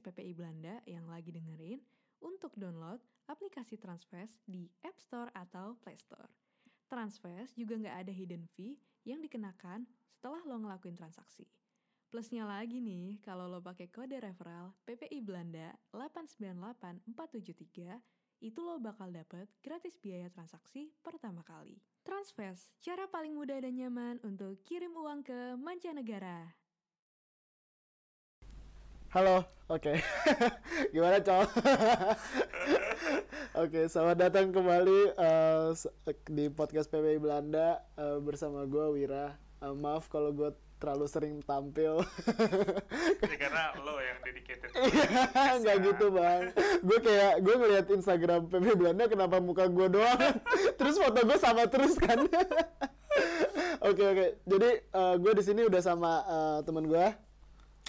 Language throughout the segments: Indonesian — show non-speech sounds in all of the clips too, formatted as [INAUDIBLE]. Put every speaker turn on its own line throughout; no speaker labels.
PPI Belanda yang lagi dengerin untuk download aplikasi Transfest di App Store atau Play Store. Transfest juga nggak ada hidden fee yang dikenakan setelah lo ngelakuin transaksi. Plusnya lagi nih, kalau lo pakai kode referral PPI Belanda 898473, itu lo bakal dapet gratis biaya transaksi pertama kali. Transfest, cara paling mudah dan nyaman untuk kirim uang ke mancanegara.
Halo, oke. [LAUGHS] Gimana, Col? [LAUGHS] Oke, selamat datang kembali uh, di podcast PPI Belanda uh, bersama gue Wira. Uh, maaf kalau gue terlalu sering tampil. [LAUGHS]
Ya, karena lo yang dedicated.
Nggak gitu bang. Gue kayak gue ngeliat Instagram PPI Belanda kenapa muka gue doang, terus foto gue sama terus kan. Oke oke. Jadi uh, gue di sini udah sama uh, teman gue.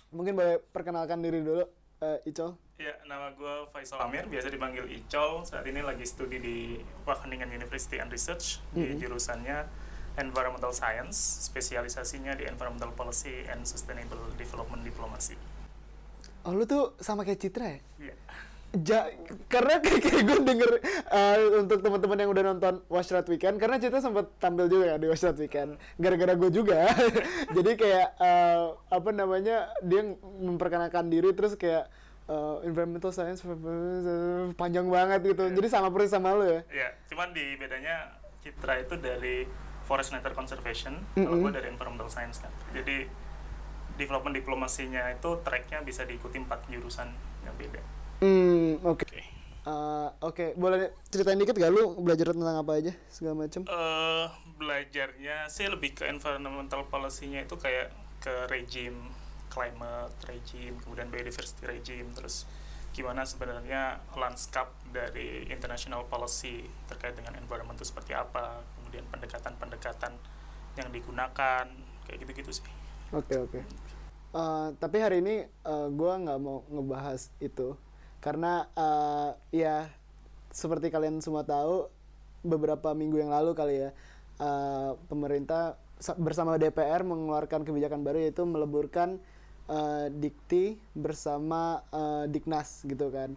Mungkin boleh perkenalkan diri dulu, uh, Icol.
Ya, nama gue Faisal Amir, biasa dipanggil Icol. Saat ini lagi studi di Wageningen University and Research di
Mhm.
jurusannya Environmental Science, spesialisasinya di Environmental Policy and Sustainable Development Diplomacy.
Oh lu tuh sama kayak Citra ya?
Iya.
Ja, karena [LAUGHS] kayak, kayak gue denger uh, untuk teman-teman yang udah nonton Watch That Weekend karena Citra sempat tampil juga ya di Watch That Weekend gara-gara gue juga [LAUGHS] jadi kayak uh, apa namanya dia memperkenalkan diri terus kayak uh, environmental science panjang banget gitu jadi sama persis sama lu ya
Ya, cuman di bedanya Citra itu dari Forest Nature Conservation, kalau
Mhm.
gue dari Environmental Science kan. Jadi development diplomasinya itu tracknya bisa diikuti empat jurusan yang beda.
Hmm oke
Oke.
Uh, oke boleh ceritain dikit gak lu belajar tentang apa aja segala macam
eh belajarnya sih lebih ke environmental policy-nya itu kayak ke regime climate regime, kemudian biodiversity regime, terus gimana sebenarnya landscape dari international policy terkait dengan environment itu seperti apa, kemudian pendekatan-pendekatan yang digunakan, kayak gitu-gitu sih.
Oke oke. Eh, tapi hari ini eh, gua nggak mau ngebahas itu karena eh, ya seperti kalian semua tahu beberapa minggu yang lalu kali ya eh, pemerintah sa- bersama DPR mengeluarkan kebijakan baru yaitu meleburkan eh, dikti bersama eh, Diknas gitu kan.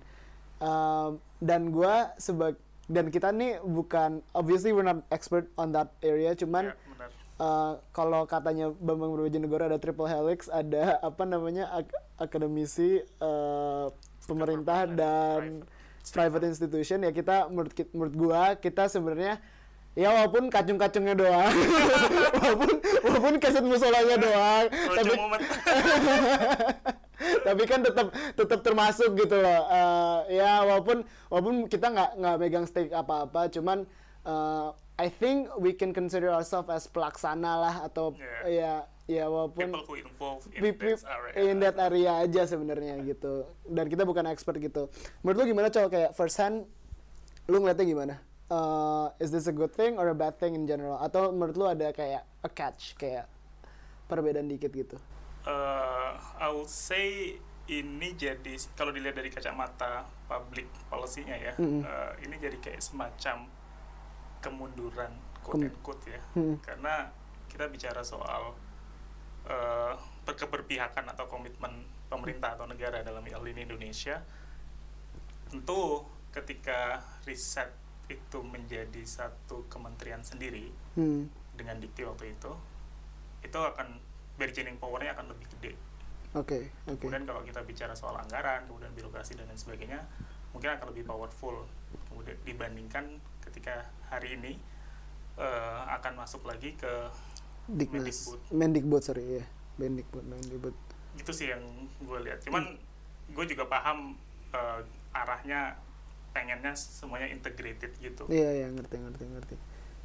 Eh, dan gua sebag dan kita nih bukan obviously we're not expert on that area cuman
ya, benar.
Uh, kalau katanya Bambang Brojonegoro ada triple helix, ada apa namanya ak- akademisi, uh, pemerintah dan private institution. Ya kita menurut menurut gua kita sebenarnya ya walaupun kacung-kacungnya doang, [LAUGHS] walaupun walaupun keset musolanya doang, tapi [LAUGHS] tapi kan tetap tetap termasuk gitu loh. Eh, ya walaupun walaupun kita nggak nggak megang stake apa-apa cuman eh, I think we can consider ourselves as pelaksana lah atau
Yeah.
ya ya walaupun
People who involved in that area.
in that area aja sebenarnya gitu dan kita bukan expert gitu menurut lu gimana cowok kayak first hand lu ngeliatnya gimana Eh, is this a good thing or a bad thing in general atau menurut lu ada kayak a catch kayak perbedaan dikit gitu
uh, I would say ini jadi kalau dilihat dari kacamata public policy-nya ya,
Mm-mm.
uh, ini jadi kayak semacam kemunduran quote
Kem-
quote ya,
Mm.
karena kita bicara soal uh, keberpihakan atau komitmen pemerintah atau negara dalam hal ini Indonesia, tentu ketika riset itu menjadi satu kementerian sendiri
hmm.
dengan dikti waktu itu, itu akan bargaining power-nya akan lebih gede.
oke oke
Kemudian kalau kita bicara soal anggaran, kemudian birokrasi dan lain sebagainya, mungkin akan lebih powerful. Kemudian dibandingkan ketika hari ini eh, akan masuk lagi ke
Diknas
Mendikbud.
Mendikbud sorry ya Mendikbud Mendikbud
itu sih yang gue lihat. Cuman gue juga paham eh, arahnya pengennya semuanya integrated gitu.
iya iya ngerti ngerti ngerti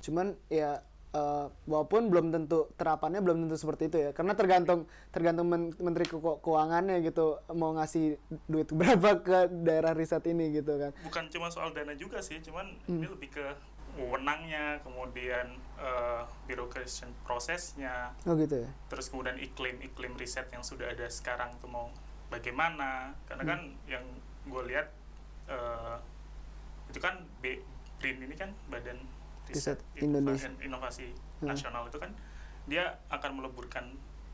cuman ya eh, walaupun belum tentu terapannya belum tentu seperti itu ya. Karena tergantung tergantung men- menteri Keu- keuangannya gitu mau ngasih duit [LAUGHS] berapa ke daerah riset ini gitu kan.
Bukan cuma soal dana juga sih, cuman
Hmm.
ini lebih ke wewenangnya, kemudian eh, birokrasi prosesnya,
oh gitu ya?
Terus kemudian iklim-iklim riset yang sudah ada sekarang tuh mau bagaimana. Karena kan yang gue lihat eh, itu kan B, BRIN ini kan badan
Riset Indonesia.
inovasi
Hmm.
nasional itu kan dia akan meleburkan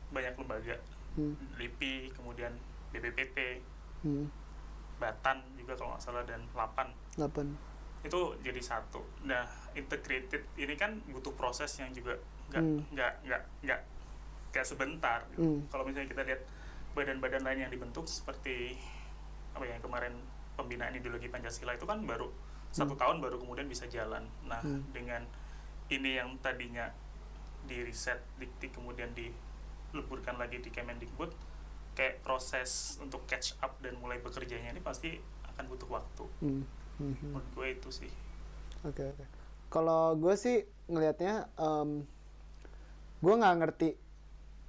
banyak lembaga
Hmm.
LIPI kemudian BPPT
hmm.
Batan juga kalau nggak salah dan Lapan
8
itu jadi satu nah integrated ini kan butuh proses yang juga nggak
Hmm.
nggak nggak nggak nggak sebentar gitu.
Hmm.
kalau misalnya kita lihat badan-badan lain yang dibentuk seperti apa ya kemarin pembinaan ideologi Pancasila itu kan baru satu tahun baru kemudian bisa jalan nah
Hmm.
dengan ini yang tadinya di riset dikti kemudian dileburkan lagi di Kemendikbud kayak proses untuk catch up dan mulai bekerjanya ini pasti akan butuh waktu
Hmm. Hmm. hmm.
menurut gue itu sih
Oke oke. Kalau gue sih ngelihatnya, em, gue nggak ngerti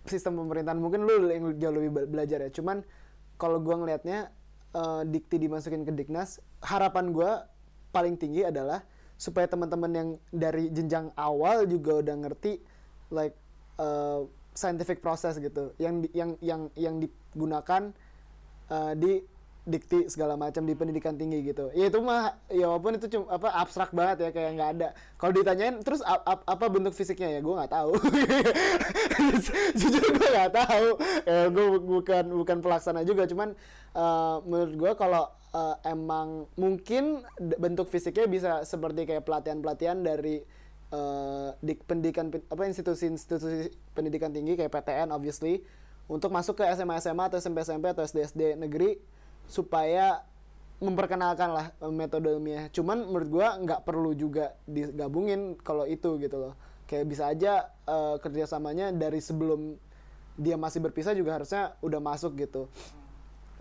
sistem pemerintahan. Mungkin lu yang jauh lebih be- belajar ya. Cuman kalau gue ngelihatnya eh, dikti dimasukin ke Diknas, harapan gue paling tinggi adalah supaya teman-teman yang dari jenjang awal juga udah ngerti like eh, scientific process gitu, yang yang yang yang digunakan eh, di dikti segala macam di pendidikan tinggi gitu. Ya itu mah ya walaupun itu cuma apa abstrak banget ya kayak nggak ada. Kalau ditanyain terus ap- ap- apa bentuk fisiknya ya gue nggak tahu. [LAUGHS] Jujur gue nggak tahu. Ya gue bukan bukan pelaksana juga cuman eh, menurut gue kalau eh, emang mungkin bentuk fisiknya bisa seperti kayak pelatihan-pelatihan dari eh, di pendidikan pen- apa institusi-institusi pendidikan tinggi kayak PTN obviously untuk masuk ke SMA SMA atau SMP SMP atau SD SD negeri supaya memperkenalkan lah eh, metode ilmiah. Cuman menurut gua nggak perlu juga digabungin kalau itu gitu loh. Kayak bisa aja eh, kerjasamanya dari sebelum dia masih berpisah juga harusnya udah masuk gitu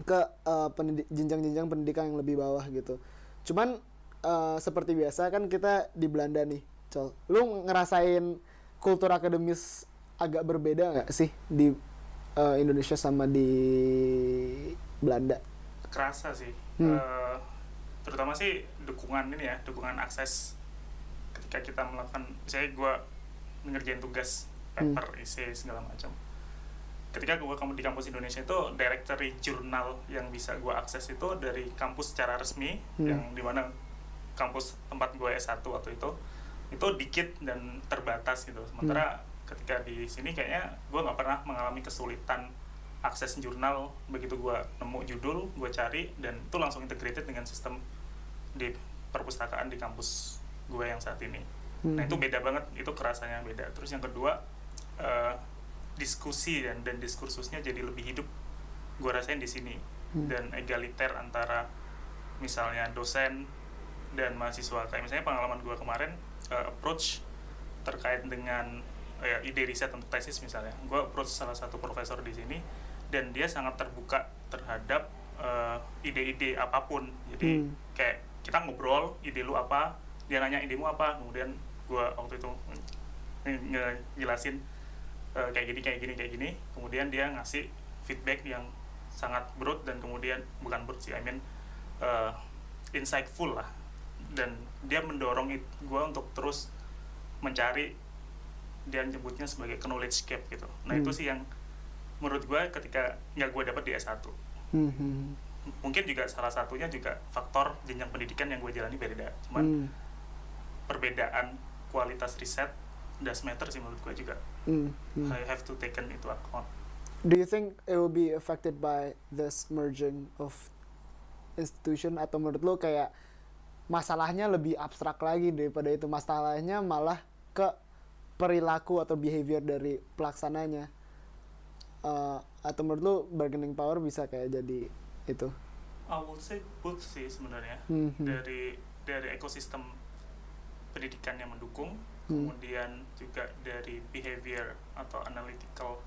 ke eh, pendidi- jenjang-jenjang pendidikan yang lebih bawah gitu. Cuman eh, seperti biasa kan kita di Belanda nih, Col. Lu ngerasain kultur akademis agak berbeda nggak sih di eh, Indonesia sama di Belanda?
kerasa sih
Hmm.
Eh, terutama sih dukungan ini ya dukungan akses ketika kita melakukan misalnya gue ngerjain tugas
Hmm.
paper essay segala macam ketika gue kamu di kampus Indonesia itu directory jurnal yang bisa gue akses itu dari kampus secara resmi
Hmm.
yang di mana kampus tempat gue S1 waktu itu itu dikit dan terbatas gitu. Sementara ketika di sini kayaknya gue nggak pernah mengalami kesulitan akses jurnal. Begitu gue nemu judul gue cari dan itu langsung integrated dengan sistem di perpustakaan di kampus gue yang saat ini. Nah itu beda banget itu kerasanya beda. Terus yang kedua eh, diskusi dan dan diskursusnya jadi lebih hidup. Gue rasain di sini.
Hmm.
dan egaliter antara misalnya dosen dan mahasiswa. Kayak misalnya pengalaman gue kemarin eh, approach terkait dengan eh, ide riset untuk tesis misalnya. Gue approach salah satu profesor di sini dan dia sangat terbuka terhadap eh, ide-ide apa pun. Jadi
Hmm.
kayak kita ngobrol ide lu apa dia nanya idemu apa? Kemudian gue waktu itu nge- ngejelasin eh, kayak gini kayak gini kayak gini. Kemudian dia ngasih feedback yang sangat broad dan kemudian bukan broad sih I mean eh, insightful lah. Dan dia mendorong gue untuk terus mencari dia nyebutnya sebagai knowledge gap gitu. Nah
Hmm.
itu sih yang menurut gue ketika nggak gue dapat di S1
Hmm, hmm,
mungkin juga salah satunya juga faktor jenjang pendidikan yang gue jalani beda. Cuman
hmm,
perbedaan kualitas riset does matter sih menurut gue juga
hmm, hmm.
I have to taken into account
Do you think it will be affected by this merging of institution atau menurut lo kayak masalahnya lebih abstrak lagi daripada itu masalahnya malah ke perilaku atau behavior dari pelaksananya Eh, atau menurut lo bargaining power bisa kayak jadi itu
I would say both sih sebenarnya
Hmm, hmm.
dari dari ekosistem pendidikan yang mendukung. Kemudian juga dari behavior atau analytical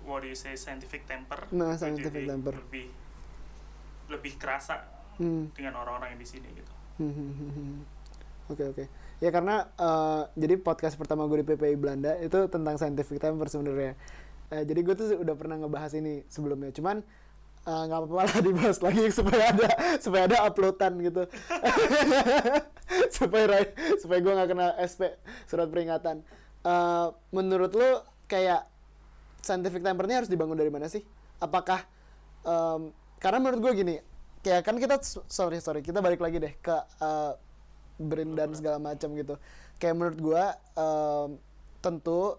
what do you say scientific temper
Nah, scientific
jadi
temper.
lebih lebih kerasa
Hmm.
dengan orang-orang yang di sini gitu
Oke oke. Ya karena eh, jadi podcast pertama gue di PPI Belanda itu tentang scientific temper sebenarnya. Eh, jadi gue tuh udah pernah ngebahas ini sebelumnya. Cuman eh, nggak apa-apa lah dibahas lagi [LAUGHS] supaya ada supaya ada uploadan gitu. [LAUGHS] supaya supaya gue nggak kena SP surat peringatan. Eh, menurut lo kayak scientific temper ini harus dibangun dari mana sih? Apakah em, karena menurut gue gini, kayak kan kita sorry sorry kita balik lagi deh ke eh, brain dan segala macam gitu. Kayak menurut gue em, tentu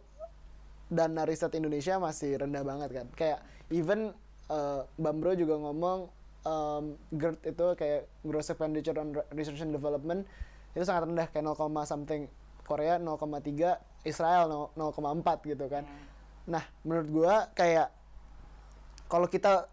dana riset Indonesia masih rendah banget kan. Kayak even uh, Bambro juga ngomong um, GERD itu kayak gross expenditure on re- research and development itu sangat rendah kayak 0, something Korea 0,3 Israel 0, 0,4 gitu kan. Nah menurut gua kayak kalau kita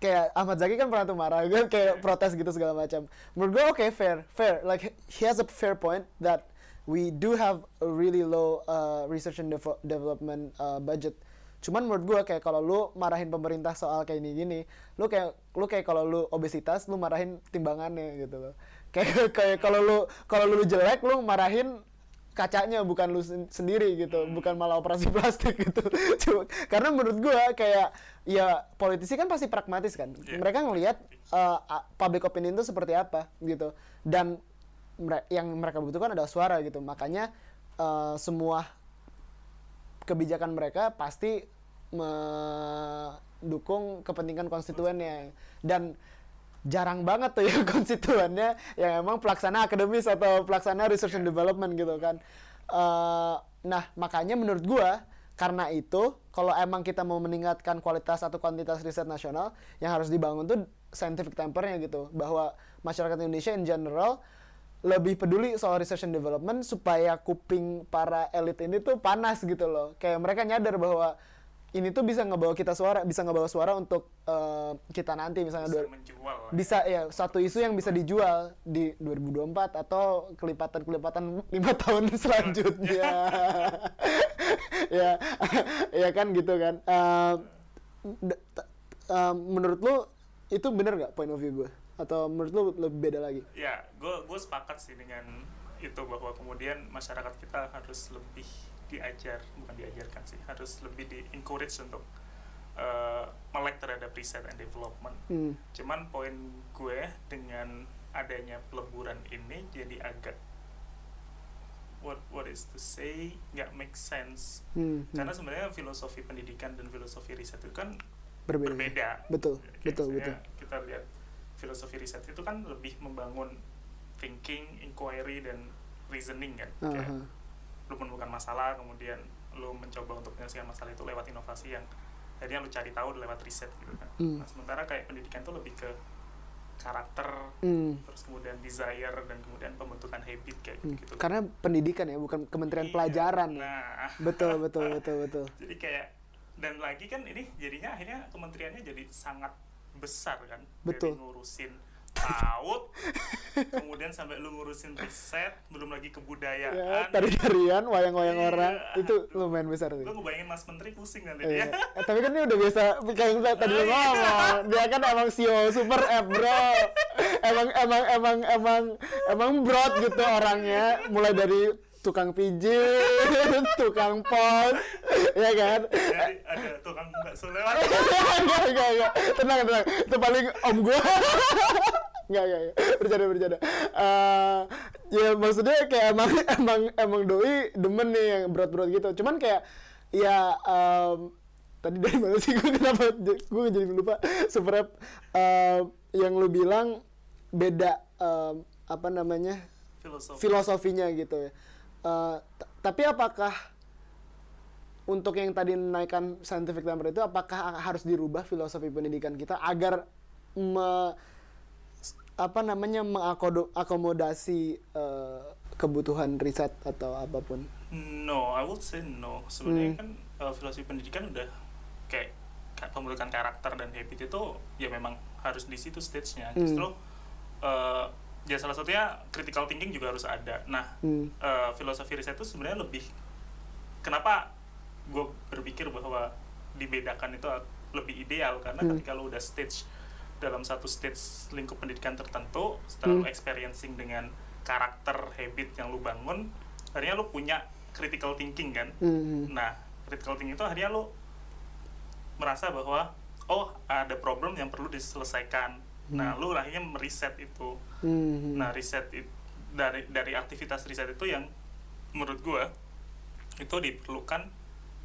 kayak Ahmad Zaki kan pernah tuh marah [LAUGHS] kan kayak protes gitu segala macam. Menurut gua oke fair fair. Like he has a fair point that we do have a really low uh, research and devo- development uh, budget cuman menurut gua kayak kalau lu marahin pemerintah soal kayak ini gini lu kayak lu kayak kalau lu obesitas lu marahin timbangannya gitu loh. Kayak [LAUGHS] kayak kalau lu kalau lu jelek lu marahin kacanya bukan lu sen- sendiri gitu bukan malah operasi [LAUGHS] plastik gitu. Cuma- karena menurut gua kayak ya politisi kan pasti pragmatis kan.
Iya.
mereka ngelihat uh, public opinion itu seperti apa gitu. Dan mere- yang mereka butuhkan adalah suara gitu. Makanya uh, semua kebijakan mereka pasti mendukung kepentingan konstituennya. Dan jarang banget tuh ya [LAUGHS] konstituennya yang emang pelaksana akademis atau pelaksana research and development gitu kan. Eh, nah makanya menurut gua karena itu kalau emang kita mau meningkatkan kualitas atau kuantitas riset nasional yang harus dibangun tuh scientific tempernya gitu. Bahwa masyarakat Indonesia in general lebih peduli soal research and development supaya kuping para elit ini tuh panas gitu loh. Kayak mereka nyadar bahwa ini tuh bisa ngebawa kita suara bisa ngebawa suara untuk eh, kita nanti misalnya
bisa
dua-
menjual lah.
bisa ya satu isu yang bisa dijual di 2024 atau kelipatan-kelipatan lima [LAUGHS] tahun selanjutnya. [LAUGHS] Ya ya kan gitu kan. Eh, t- eh, menurut lu itu bener nggak point of view gue atau menurut lu lebih beda lagi?
Ya gue gue sepakat sih dengan itu bahwa kemudian masyarakat kita harus lebih diajar bukan diajarkan sih harus lebih di encourage untuk uh, melek terhadap riset and development
hmm.
cuman poin gue dengan adanya peleburan ini jadi agak what what is to say nggak make sense
Hmm, hmm.
karena sebenarnya filosofi pendidikan dan filosofi riset itu kan
berbeda
berbeda.
betul
Kayak
betul betul
Kita lihat filosofi riset itu kan lebih membangun thinking, inquiry dan reasoning kan. Kayak
Aha.
Lu menemukan masalah, kemudian lu mencoba untuk menyelesaikan masalah itu lewat inovasi yang akhirnya lu cari tahu lewat riset gitu kan.
Hmm.
Nah, sementara kayak pendidikan itu lebih ke karakter,
Hmm.
terus kemudian desire dan kemudian pembentukan habit kayak
Hmm.
gitu.
karena pendidikan ya bukan kementerian
Iya.
pelajaran ya.
Nah,
betul betul betul betul [LAUGHS]
jadi kayak dan lagi kan ini jadinya akhirnya kementeriannya jadi sangat besar kan
Betul.
dari ngurusin PAUD kemudian sampai lu ngurusin riset belum lagi
ya
kebudayaan.
Tari tarian wayang-wayang
Iya,
orang itu
aduh.
lumayan besar sih.
Gue ngebayangin mas menteri pusing nanti
Iya.
dia.
Eh, tapi kan dia udah biasa kayak yang tadi lu
Oh, iya.
ngomong. Dia kan emang CEO super app bro. Emang emang emang emang emang broad gitu orangnya. Mulai dari tukang pijit [LAUGHS] tukang pos ya kan?
Jadi ada tukang bakso lewat. [LAUGHS]
Enggak enggak enggak. Tenang tenang. Itu paling om gua [LAUGHS] enggak enggak enggak. [LAUGHS] bercanda bercanda. Eh, ya maksudnya kayak emang [LAUGHS] emang emang doi demen nih yang berat berat gitu. Cuman kayak ya em, tadi dari mana sih? [LAUGHS] Gue kenapa gue jadi lupa. App, em, yang lu bilang beda em, apa namanya?
Filosofi.
Filosofinya gitu ya. Eh, t- tapi apakah untuk yang tadi menaikkan scientific temper itu apakah harus dirubah filosofi pendidikan kita agar me, apa namanya mengakomodasi eh, kebutuhan riset atau apa pun?
no I would say no sebenarnya
Hmm.
kan uh, filosofi pendidikan udah kayak ka- pembentukan karakter dan habit itu ya memang harus di situ stage-nya
Hmm.
justru uh, ya salah satunya critical thinking juga harus ada nah
Hmm.
uh, filosofi riset itu sebenarnya lebih kenapa gue berpikir bahwa dibedakan itu lebih ideal karena
Hmm.
ketika lo udah stage dalam satu stage lingkup pendidikan tertentu setelah
Hmm.
lo experiencing dengan karakter habit yang lo bangun akhirnya lo punya critical thinking kan
Hmm.
nah critical thinking itu akhirnya lo merasa bahwa oh ada problem yang perlu diselesaikan nah lo akhirnya meriset itu
Hmm.
Nah, riset it- dari dari aktivitas riset itu yang menurut gua itu diperlukan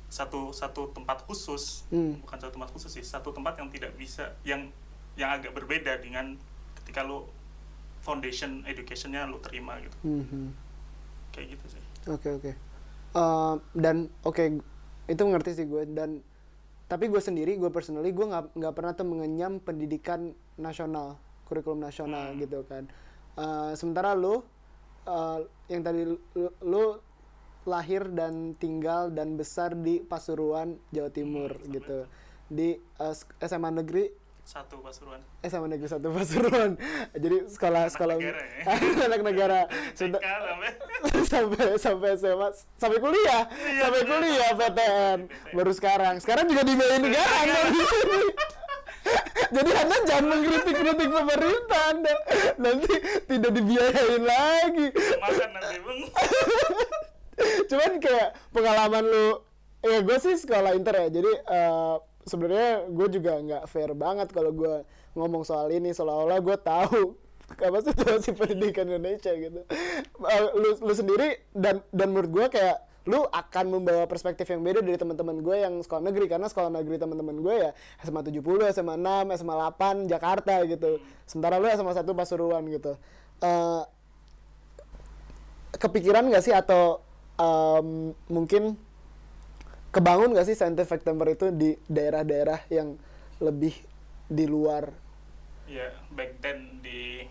satu satu tempat khusus,
Hmm.
bukan satu tempat khusus sih, satu tempat yang tidak bisa yang yang agak berbeda dengan ketika lo foundation educationnya lo terima gitu,
Hmm.
kayak gitu sih.
Oke oke. Eh, dan oke itu ngerti sih gue dan tapi gue sendiri gue personally gue nggak nggak pernah tuh mengenyam pendidikan nasional kurikulum nasional
Hmm.
gitu kan Eh, sementara lu eh, yang tadi lu, lu lahir dan tinggal dan besar di Pasuruan Jawa Timur
Hmm,
gitu di eh, SMA negeri
satu Pasuruan.
SMA negeri satu Pasuruan. Jadi sekolah
Anak
sekolah
negara [LAUGHS] ya?
anak negara. Sudah- [LAUGHS]
sampai
sampai SMA sampai kuliah.
Iya,
sampai
bener.
kuliah PTN baru sekarang. Sekarang juga dibiayain negara anda di sini. [LAUGHS] Jadi anda jangan mengkritik-kritik pemerintah anda. Nanti tidak dibiayain lagi.
Makan nanti bang
cuman kayak pengalaman lu ya gue sih sekolah inter ya. Jadi eh, sebenarnya gue juga nggak fair banget kalau gue ngomong soal ini seolah-olah gue tahu [LAUGHS] apa situasi pendidikan Indonesia gitu Eh, lu lu sendiri dan dan menurut gue kayak lu akan membawa perspektif yang beda dari teman-teman gue yang sekolah negeri karena sekolah negeri teman-teman gue ya SMA 70, SMA 6, SMA 8 Jakarta gitu. Sementara lu SMA 1 Pasuruan gitu. Eh kepikiran nggak sih atau em, mungkin kebangun nggak sih scientific temper itu di daerah-daerah yang lebih di luar
ya back then di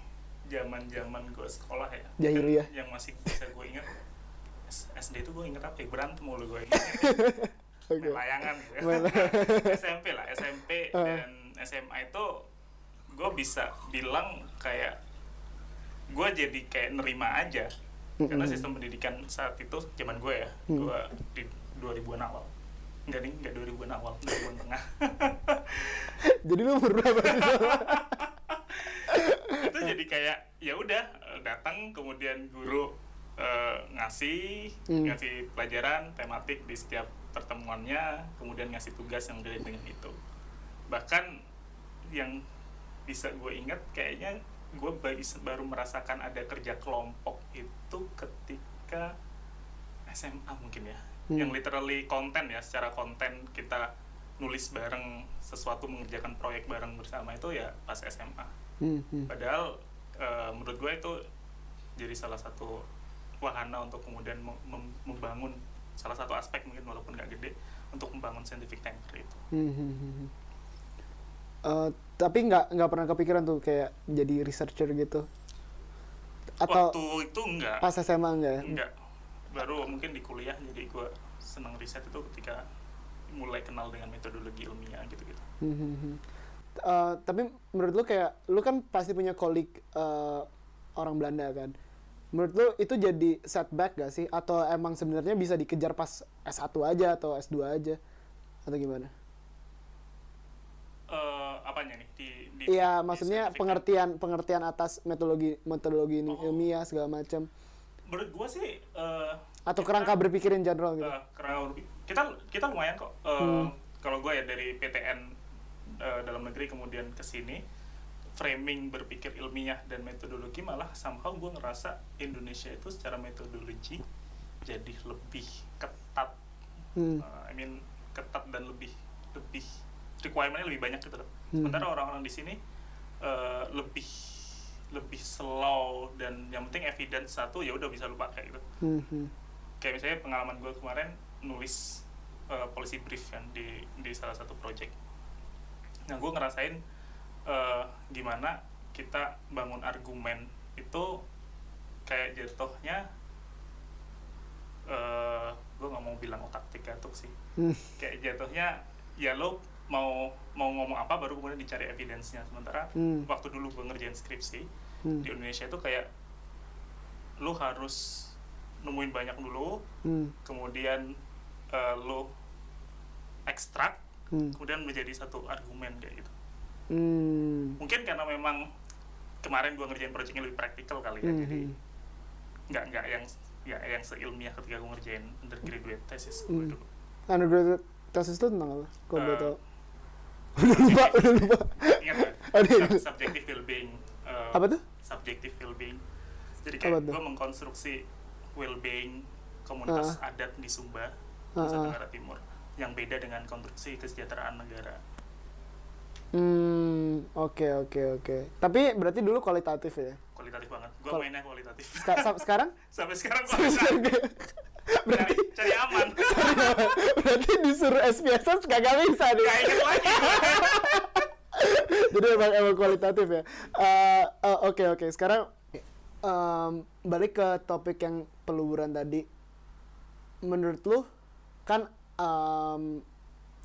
zaman zaman gue sekolah ya
Jahiliyah.
yang masih bisa gue ingat SD itu gue inget apa ya berantem mulu gue inget. [LAUGHS] Main layangan gitu ya.
Main [LAUGHS]
SMP lah SMP [LAUGHS]
Ah.
dan SMA itu gue bisa bilang kayak gue jadi kayak nerima aja karena
Mm-mm.
sistem pendidikan saat itu zaman gue ya
Mm.
gue di 2000-an awal. Enggak nih enggak 2000-an awal 2000-an tengah. [LAUGHS]
Jadi lu umur berapa sih
itu jadi kayak ya udah eh, datang kemudian guru eh, ngasih
Hmm.
ngasih pelajaran tematik di setiap pertemuannya kemudian ngasih tugas yang beda dengan itu. Bahkan yang bisa gue ingat kayaknya gue baru merasakan ada kerja kelompok itu ketika SMA mungkin ya
Hmm.
yang literally konten ya secara konten kita nulis bareng sesuatu mengerjakan proyek bareng bersama itu ya pas SMA
Hmm, hmm.
padahal eh, menurut gue itu jadi salah satu wahana untuk kemudian mem- mem- membangun salah satu aspek mungkin walaupun nggak gede untuk membangun scientific temper itu
Hmm. Eh, tapi nggak nggak pernah kepikiran tuh kayak jadi researcher gitu atau
waktu itu enggak
pas SMA enggak ya
enggak baru mungkin di kuliah jadi gue senang riset itu ketika mulai kenal dengan metodologi ilmiah gitu-gitu.
Eh, tapi menurut lu kayak lu kan pasti punya kolik eh, orang Belanda kan. Menurut lu itu jadi setback gak sih? Atau emang sebenarnya bisa dikejar pas S1 aja atau S2 aja? Atau gimana?
Eh, apanya nih? Di, di
Iya,
di
maksudnya
scientific
pengertian pengertian atas metodologi metodologi
Oh.
ilmiah segala macam.
Menurut gue sih eh,
atau
kita-
kerangka berpikir in general gitu.
Kerangka berpikir kita kita lumayan kok Eh,
Hmm.
kalau gue ya dari PTN eh, dalam negeri kemudian ke sini framing berpikir ilmiah dan metodologi malah somehow gue ngerasa Indonesia itu secara metodologi jadi lebih ketat
Hmm.
Eh, I mean ketat dan lebih lebih requirementnya lebih banyak gitu loh
Hmm.
sementara orang-orang di sini eh, lebih lebih slow dan yang penting evidence satu ya udah bisa lu pakai gitu
Hmm, hmm.
Kayak misalnya pengalaman gue kemarin nulis uh, policy brief kan di di salah satu project nah gue ngerasain uh, gimana kita bangun argumen itu kayak jatuhnya uh, gue nggak mau bilang otak gatuk sih
Hmm.
kayak jatuhnya ya lo mau mau ngomong apa baru kemudian dicari evidence-nya sementara
Hmm.
waktu dulu gue ngerjain skripsi
Hmm.
di Indonesia itu kayak lu harus nemuin banyak dulu
Hmm.
kemudian eh, lu ekstrak
Hmm.
kemudian menjadi satu argumen kayak gitu
Hmm.
mungkin karena memang kemarin gua ngerjain projectnya lebih praktikal kali ya
Hmm,
jadi
hmm.
nggak nggak yang nggak yang seilmiah ketika gua ngerjain undergraduate thesis gue
Hmm.
dulu
Undergraduate thesis itu tentang apa? Boleh
Eh,
tau? Udah [LAUGHS] lupa, udah lupa.
ingat
iya. [LAUGHS]
Sub- subjective well-being eh,
Apa tuh?
subjective well-being jadi kayak gue mengkonstruksi well-being komunitas adat di Sumba Nusa
ah.
Tenggara Timur yang beda dengan konstruksi kesejahteraan negara
Hmm, oke oke oke. Tapi berarti dulu kualitatif ya?
kualitatif banget gue
Kal-
mainnya kualitatif
Ska- sa- sekarang? [LAUGHS]
sampai sekarang gue [LAUGHS] bisa cari, cari aman [LAUGHS]
berarti disuruh SPSS kagak bisa nih.
Gak inget lagi.
Jadi emang emang kualitatif ya. Eh, eh, Oke oke sekarang em, balik ke topik yang peluburan tadi. Menurut lu kan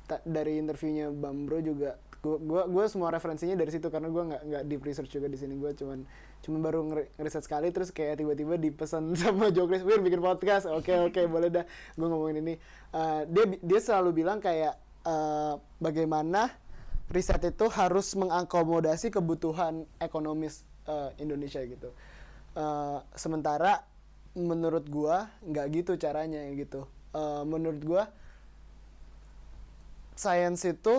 ta- dari interviewnya Bang Bro juga gua gua, gua semua referensinya dari situ karena gua nggak nggak deep research juga di sini. Gua cuman cuman baru ngeriset sekali terus kayak tiba-tiba dipesan [LAUGHS] sama Jokris wir bikin podcast. Oke [LAUGHS] oke boleh dah. Gua ngomongin ini. Eh, dia dia selalu bilang kayak eh, bagaimana riset itu harus mengakomodasi kebutuhan ekonomis eh, Indonesia gitu. Eh, sementara menurut gua nggak gitu caranya gitu. Eh, menurut gua sains itu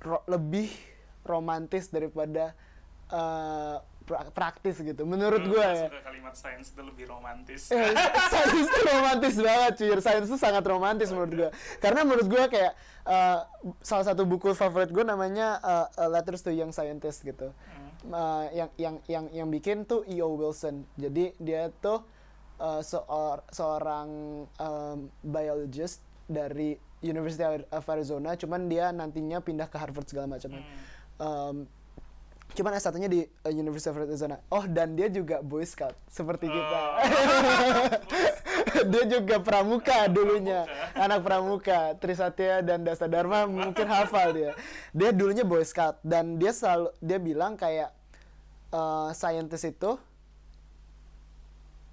ro- lebih romantis daripada eh, pra- praktis gitu menurut
Hmm,
gua
gua
ya.
kalimat sains itu lebih romantis.
Eh, [LAUGHS] sains itu romantis banget cuy. Sains itu sangat romantis menurut gua. Karena menurut gua kayak eh, salah satu buku favorit gua namanya eh, Letters to Young Scientist gitu.
Hmm.
Eh, yang yang yang yang bikin tuh E.O. Wilson jadi dia tuh eh, seor- seorang em, biologist dari University of Arizona cuman dia nantinya pindah ke Harvard segala macam
Hmm.
Em, cuman S1-nya di uh, University of Arizona. Oh, dan dia juga Boy Scout seperti kita.
Oh. [LAUGHS]
dia juga pramuka dulunya,
pramuka.
anak pramuka. Trisatya dan Dasta Dharma mungkin hafal dia. Dia dulunya Boy Scout dan dia selalu dia bilang kayak uh, scientist itu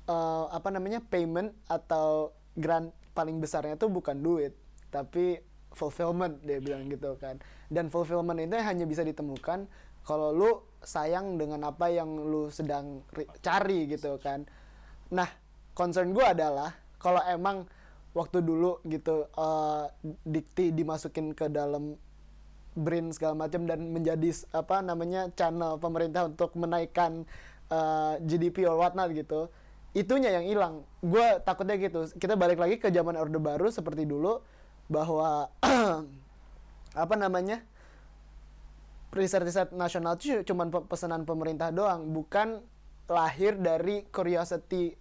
uh, apa namanya payment atau grant paling besarnya tuh bukan duit tapi fulfillment dia bilang gitu kan dan fulfillment itu hanya bisa ditemukan kalau lu sayang dengan apa yang lu sedang ri- cari gitu kan. Nah concern gue adalah kalau emang waktu dulu gitu uh, dikti dimasukin ke dalam brain segala macam dan menjadi apa namanya channel pemerintah untuk menaikkan uh, GDP or whatnot gitu itunya yang hilang. Gue takutnya gitu. Kita balik lagi ke zaman orde baru seperti dulu bahwa [CLEARS THROAT] apa namanya riset-riset nasional itu cuma pesanan pemerintah doang bukan lahir dari curiosity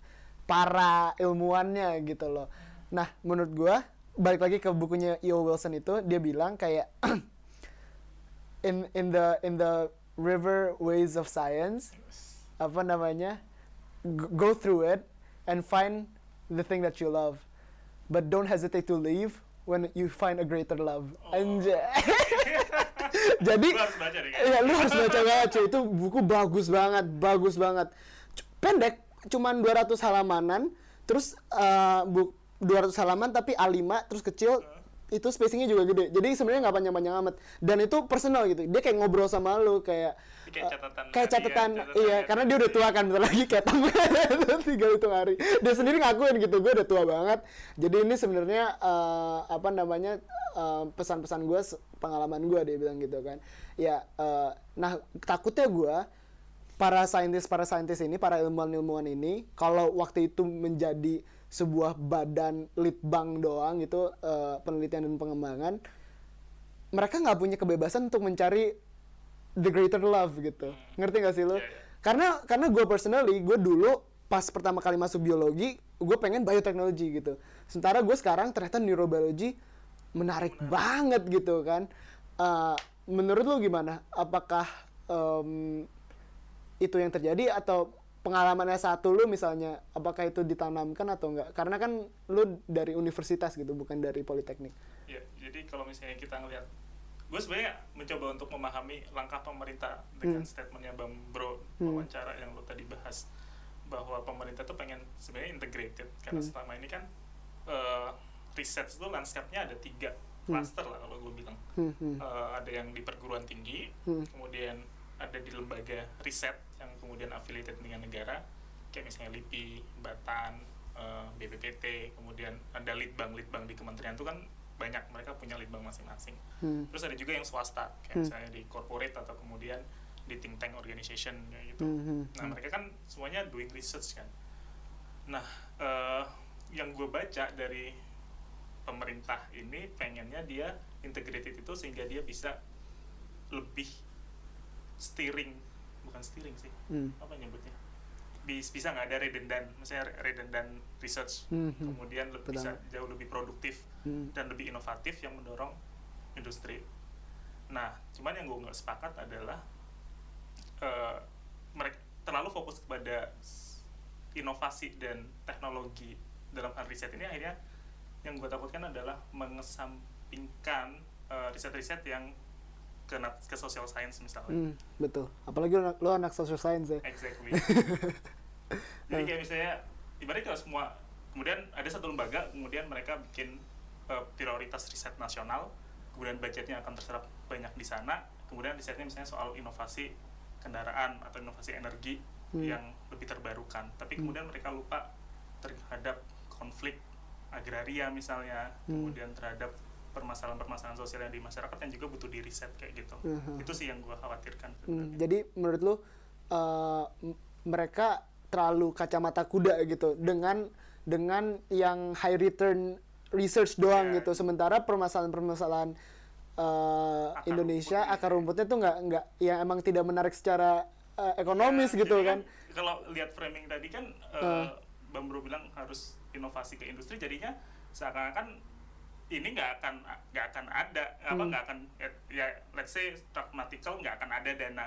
para ilmuwannya gitu loh nah menurut gue balik lagi ke bukunya E.O. Wilson itu dia bilang kayak [CLEARS THROAT] in in the in the river ways of science apa namanya go through it and find the thing that you love but don't hesitate to leave when you find a greater love
Oh.
anjay [LAUGHS] jadi
Lu harus baca deh.
Iya, lu harus baca banget cuy. Itu buku bagus banget, bagus banget. C- Pendek, cuman 200 halamanan. Terus eh, bu 200 halaman tapi A5 terus kecil itu spacingnya juga gede. Jadi sebenarnya nggak panjang-panjang amat. Dan itu personal gitu. Dia kayak ngobrol sama lu kayak
Kayak catatan
kayak
tadi ya,
catatan,
catatan
iya
ya.
karena dia udah tua kan bentar lagi kayak tinggal [LAUGHS] hitung hari dia sendiri ngakuin gitu gue udah tua banget jadi ini sebenarnya eh, apa namanya eh, pesan-pesan gue pengalaman gue dia bilang gitu kan ya eh, nah takutnya gue para saintis para saintis ini para ilmuwan ilmuwan ini kalau waktu itu menjadi sebuah badan litbang doang gitu eh, penelitian dan pengembangan mereka nggak punya kebebasan untuk mencari the greater love gitu. Ngerti gak sih lo
Iya, iya.
karena karena gue personally gue dulu pas pertama kali masuk biologi gue pengen bioteknologi gitu. Sementara gue sekarang ternyata neurobiologi menarik. banget gitu kan. Eh, menurut lu gimana? Apakah em, itu yang terjadi atau pengalamannya satu lu misalnya apakah itu ditanamkan atau enggak karena kan lu dari universitas gitu bukan dari politeknik
Ya, jadi kalau misalnya kita ngelihat, gue sebenarnya mencoba untuk memahami langkah pemerintah dengan
Hmm.
statementnya Bang Bro
Hmm.
wawancara yang lo tadi bahas bahwa pemerintah tuh pengen sebenarnya integrated karena
Hmm.
selama ini kan eh, riset itu landscape-nya ada tiga
Hmm.
cluster lah kalau gue bilang
Hmm, hmm.
Eh, ada yang di perguruan tinggi,
Hmm.
kemudian ada di lembaga riset yang kemudian affiliated dengan negara, kayak misalnya LIPI, Batan, eh, BPPT, kemudian ada litbang-litbang di kementerian itu kan banyak mereka punya litbang masing-masing.
Hmm.
Terus ada juga yang swasta, kayak
Hmm.
misalnya di corporate atau kemudian di think tank organization kayak gitu.
Hmm, hmm,
Nah
hmm.
mereka kan semuanya doing research kan. Nah eh, yang gue baca dari pemerintah ini pengennya dia integrated itu sehingga dia bisa lebih steering bukan steering sih
Hmm.
apa nyebutnya bis- bisa nggak ada redundant misalnya redundant research
Mhm.
kemudian lebih bisa jauh lebih produktif
Hmm.
dan lebih inovatif yang mendorong industri nah cuman yang gue nggak sepakat adalah eh, mereka terlalu fokus kepada inovasi dan teknologi dalam hal riset ini akhirnya yang gue takutkan adalah mengesampingkan eh, riset-riset yang ke, ke social science misalnya
Hmm, betul. Apalagi lo, lo anak social science ya.
Exactly. [LAUGHS] Jadi kayak misalnya, ibaratnya kalau semua, kemudian ada satu lembaga, kemudian mereka bikin uh, prioritas riset nasional, kemudian budgetnya akan terserap banyak di sana, kemudian risetnya misalnya soal inovasi kendaraan atau inovasi energi
Hmm.
yang lebih terbarukan, tapi kemudian mereka lupa terhadap konflik agraria misalnya,
Hmm.
kemudian terhadap permasalahan-permasalahan sosial yang di masyarakat yang juga butuh di riset kayak gitu.
Mhm.
Itu sih yang gue khawatirkan.
Hmm, jadi menurut lu uh, m- mereka terlalu kacamata kuda gitu dengan dengan yang high return research doang
Ya.
gitu. Sementara permasalahan-permasalahan uh,
Akar
Indonesia
rumputnya.
akar rumputnya tuh nggak nggak yang emang tidak menarik secara uh, ekonomis
Ya,
gitu
jadi
kan.
Kalau lihat framing tadi kan
Uh.
uh, Bang Bro bilang harus inovasi ke industri jadinya seakan-akan ini nggak akan nggak akan ada apa
Hmm.
nggak akan ya let's say pragmatical nggak akan ada dana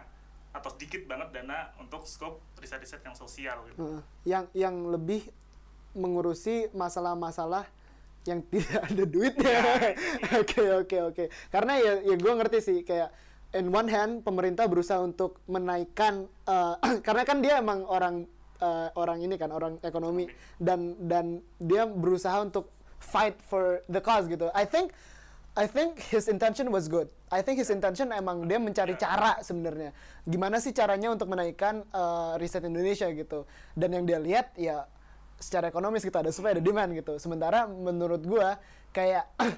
atau sedikit banget dana untuk scope riset-riset yang sosial gitu.
Heeh. yang yang lebih mengurusi masalah-masalah yang [LAUGHS] tidak ada duitnya.
Ya, [LAUGHS]
Oke oke oke. Karena ya ya gue ngerti sih kayak in one hand pemerintah berusaha untuk menaikkan eh, [CLEARS THROAT] karena kan dia emang orang eh, orang ini kan orang ekonomi dan dan dia berusaha untuk fight for the cause gitu. I think I think his intention was good. I think his intention emang dia mencari cara sebenarnya. Gimana sih caranya untuk menaikkan uh, riset Indonesia gitu. Dan yang dia lihat ya secara ekonomis gitu ada supply ada demand gitu. Sementara menurut gua kayak [CLEARS THROAT]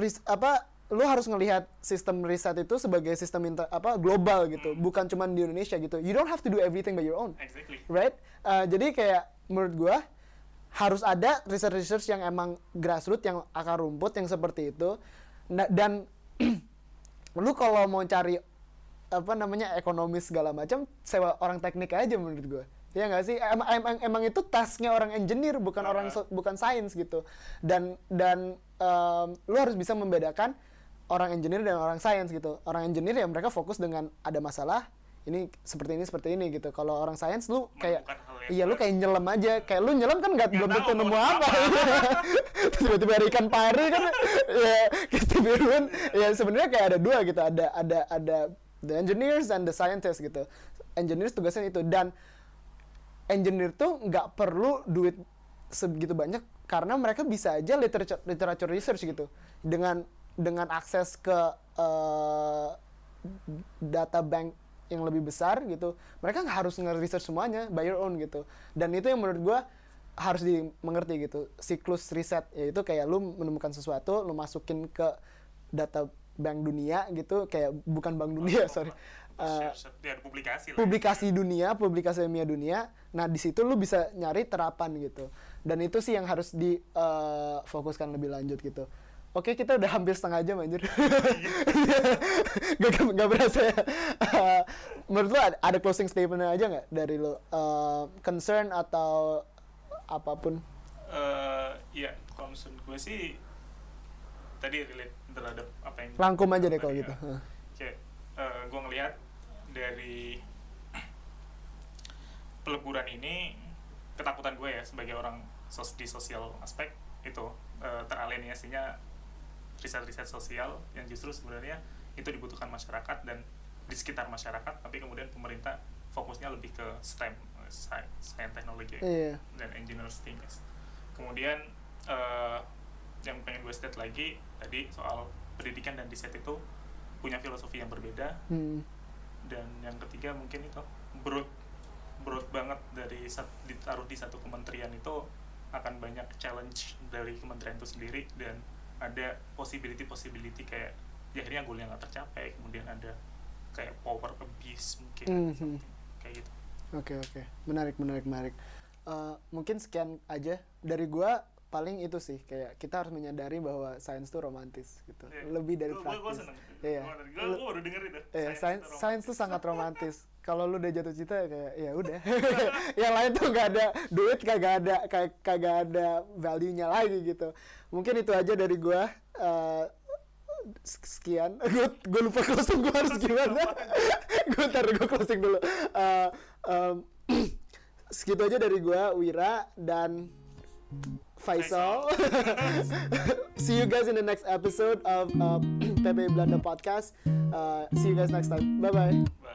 ris- apa lu harus ngelihat sistem riset itu sebagai sistem inter- apa global gitu, bukan cuma di Indonesia gitu. You don't have to do everything by your own
Exactly.
right? Uh, jadi kayak menurut gua harus ada research-research yang emang grassroots yang akar rumput yang seperti itu. Nah, dan [CLEARS THROAT] lu kalau mau cari apa namanya ekonomis segala macam sewa orang teknik aja menurut gua. Ya nggak sih? Emang, emang, emang itu tasknya orang engineer bukan orang so- bukan sains gitu. Dan dan um, lu harus bisa membedakan orang engineer dan orang sains gitu. Orang engineer ya mereka fokus dengan ada masalah ini seperti ini seperti ini gitu. Kalau orang sains lu kayak iya lu kayak nyelam aja. Kayak lu nyelam kan nggak belum tentu nemu apa. [LAUGHS] Tiba-tiba ada ikan pari kan [LAUGHS] ya Irwin. Ya sebenarnya kayak ada dua gitu. Ada ada ada the engineers and the scientists gitu. Engineers tugasnya itu dan engineer tuh nggak perlu duit sebegitu banyak karena mereka bisa aja literature literature research gitu dengan dengan akses ke eh, data bank yang lebih besar gitu mereka nggak harus nge-research semuanya by your own gitu dan itu yang menurut gua harus dimengerti gitu siklus riset yaitu kayak lu menemukan sesuatu lu masukin ke data bank dunia gitu kayak bukan bank dunia sorry Eh,
Share- share- ya, publikasi lah.
publikasi dunia, publikasi ilmiah dunia. Nah, di situ lu bisa nyari terapan gitu. Dan itu sih yang harus difokuskan lebih lanjut gitu. Oke, kita udah hampir setengah jam anjir. [LAUGHS] gak, gak, gak berasa ya. Eh, [LAUGHS] menurut lu ada, ada closing statement aja nggak dari lu? Eh, concern atau apa pun?
Eh, iya, concern gue sih tadi relate terhadap apa yang
Rangkum aja deh kalau gitu.
ya. Kayak eh, gue ngelihat dari peleburan ini ketakutan gue ya sebagai orang sos di sosial aspek itu eh, teralienasinya riset-riset sosial yang justru sebenarnya itu dibutuhkan masyarakat dan di sekitar masyarakat tapi kemudian pemerintah fokusnya lebih ke STEM eh, science, teknologi
Iya.
dan engineers things. Kemudian eh, yang pengen gue state lagi tadi soal pendidikan dan riset itu punya filosofi yang berbeda
Hmm.
dan yang ketiga mungkin itu broad broad banget dari sat, ditaruh di satu kementerian itu akan banyak challenge dari kementerian itu sendiri dan ada possibility possibility kayak ya akhirnya goalnya nggak tercapai kemudian ada kayak power abuse mungkin
Mhm.
something kayak gitu
Oke oke, menarik menarik menarik. Eh, mungkin sekian aja dari gua paling itu sih kayak kita harus menyadari bahwa sains tuh romantis gitu
Iya.
lebih dari
Gua-
praktis iya
Gua, gua, baru denger itu. Science
sains
itu
sains tuh
romantis.
sangat romantis. [LAUGHS] Kalau lu udah jatuh cinta ya kayak ya udah. [LAUGHS] yang lain tuh gak ada duit kagak ada kayak kagak ada value-nya lagi gitu. Mungkin itu aja dari gua. Eh, sekian. [LAUGHS] Gue gue lupa closing gua harus gimana. gue ntar gue closing dulu. Eh, em, [CLEARS THROAT] segitu aja dari gua Wira dan Faisal. [LAUGHS] see you guys in the next episode of uh, [CLEARS THROAT] Pepe Blanda podcast. Uh, see you guys next time. Bye-bye.
Bye.